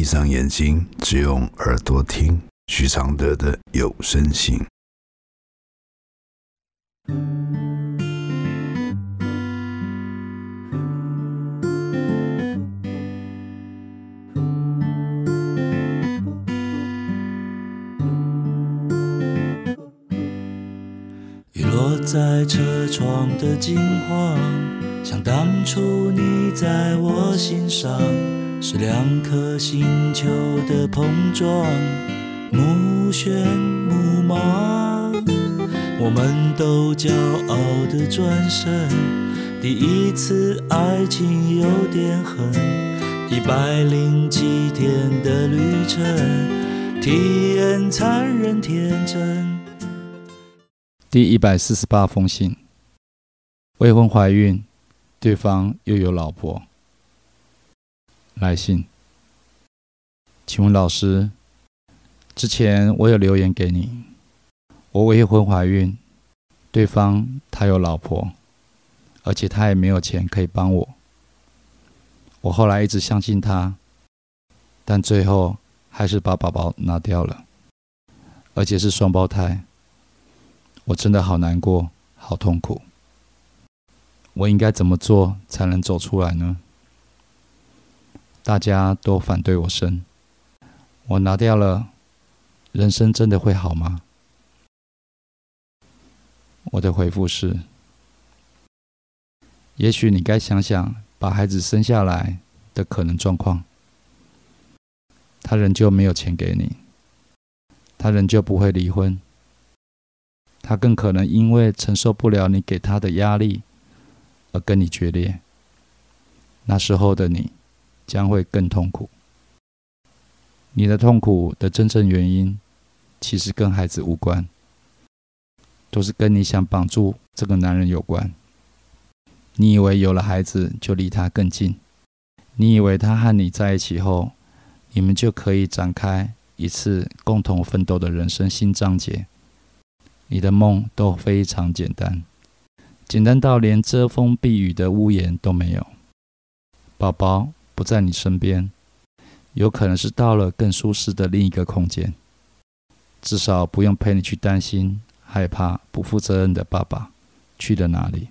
闭上眼睛，只用耳朵听许常德的有声信。雨落在车窗的金黄，像当初你在我心上，是两颗星球的碰撞，目眩目盲。我们都骄傲的转身，第一次爱情有点狠，一百零七天的旅程，体验残忍天真。第一百四十八封信，未婚怀孕，对方又有老婆。来信，请问老师，之前我有留言给你，我未婚怀孕，对方他有老婆，而且他也没有钱可以帮我。我后来一直相信他，但最后还是把宝宝拿掉了，而且是双胞胎。我真的好难过，好痛苦。我应该怎么做才能走出来呢？大家都反对我生，我拿掉了，人生真的会好吗？我的回复是：也许你该想想把孩子生下来的可能状况。他仍旧没有钱给你，他仍旧不会离婚。他更可能因为承受不了你给他的压力而跟你决裂。那时候的你将会更痛苦。你的痛苦的真正原因其实跟孩子无关，都是跟你想绑住这个男人有关。你以为有了孩子就离他更近，你以为他和你在一起后，你们就可以展开一次共同奋斗的人生新章节。你的梦都非常简单，简单到连遮风避雨的屋檐都没有。宝宝不在你身边，有可能是到了更舒适的另一个空间，至少不用陪你去担心、害怕不负责任的爸爸去了哪里，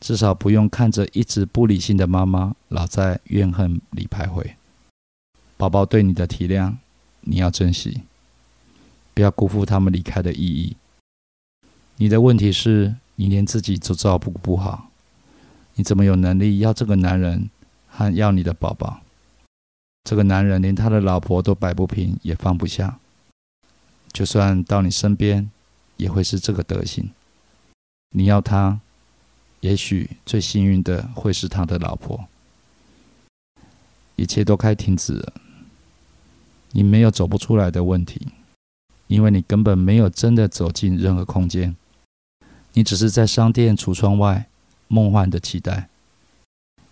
至少不用看着一直不理性的妈妈老在怨恨里徘徊。宝宝对你的体谅，你要珍惜，不要辜负他们离开的意义。你的问题是你连自己都照顾不好，你怎么有能力要这个男人和要你的宝宝？这个男人连他的老婆都摆不平，也放不下，就算到你身边，也会是这个德行。你要他，也许最幸运的会是他的老婆。一切都该停止了。你没有走不出来的问题，因为你根本没有真的走进任何空间。你只是在商店橱窗外梦幻的期待，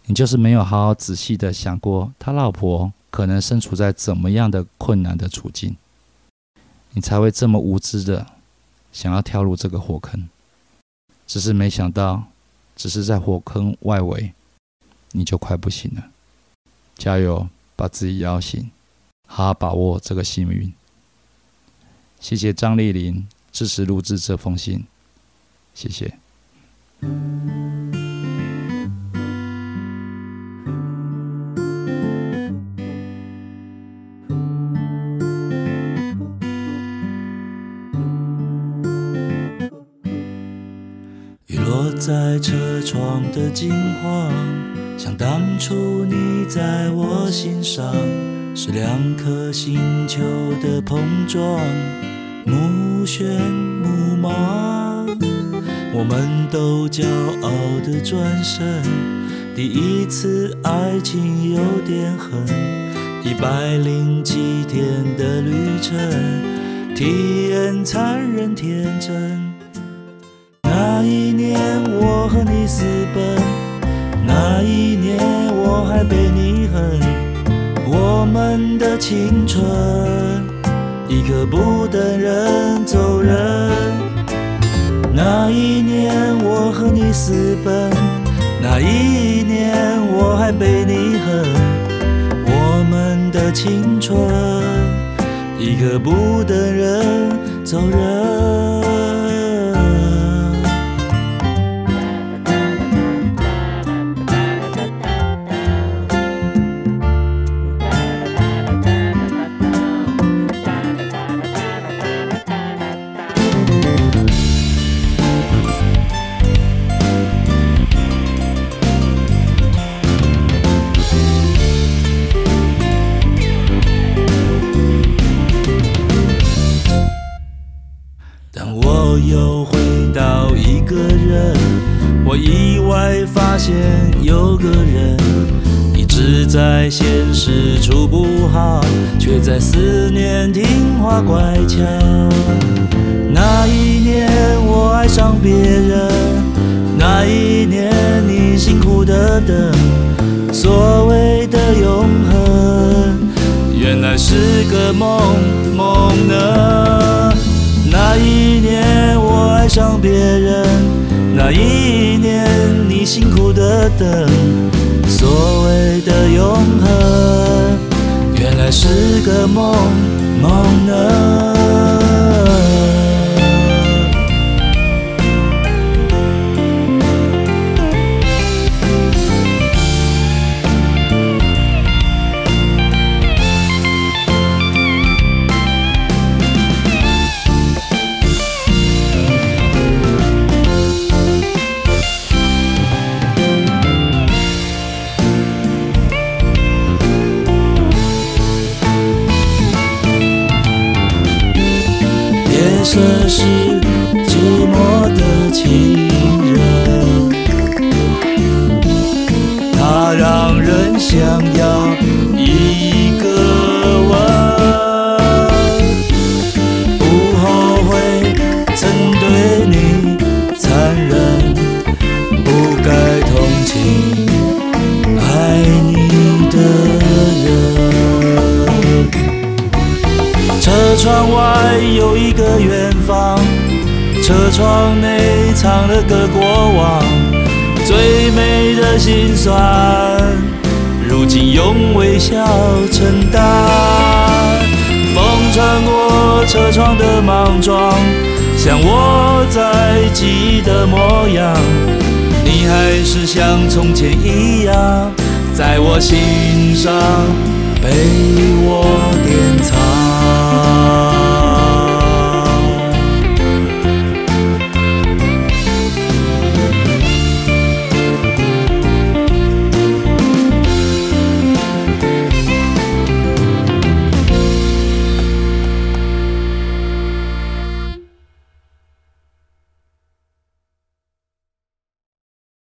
你就是没有好好仔细的想过他老婆可能身处在怎么样的困难的处境，你才会这么无知的想要跳入这个火坑。只是没想到，只是在火坑外围，你就快不行了。加油，把自己摇醒，好好把握这个幸运。谢谢张丽玲支持录制这封信。谢谢。在车窗的金黄，像当初你在我心上，是两颗星球的碰撞，目眩目盲。我们都骄傲的转身，第一次爱情有点狠，一百零七天的旅程，体验残忍天真。那一年我和你私奔，那一年我还被你恨，我们的青春，一刻不等人走人。那一年我和你私奔，那一年我还被你恨，我们的的青春，一刻不等人走人。我意外发现有个人一直在现实处不好，却在思念听话乖巧。那一年我爱上别人，那一年你辛苦的等，所谓的永恒，原来是个梦梦呢。那一年我爱上别人，那一年辛苦的等，所谓的永恒，原来是个梦梦呢。是寂寞的情人，它让人想要车窗内藏了个过往，最美的心酸，如今用微笑承担。风穿过车窗的莽撞，像我在记忆的模样，你还是像从前一样，在我心上被我典藏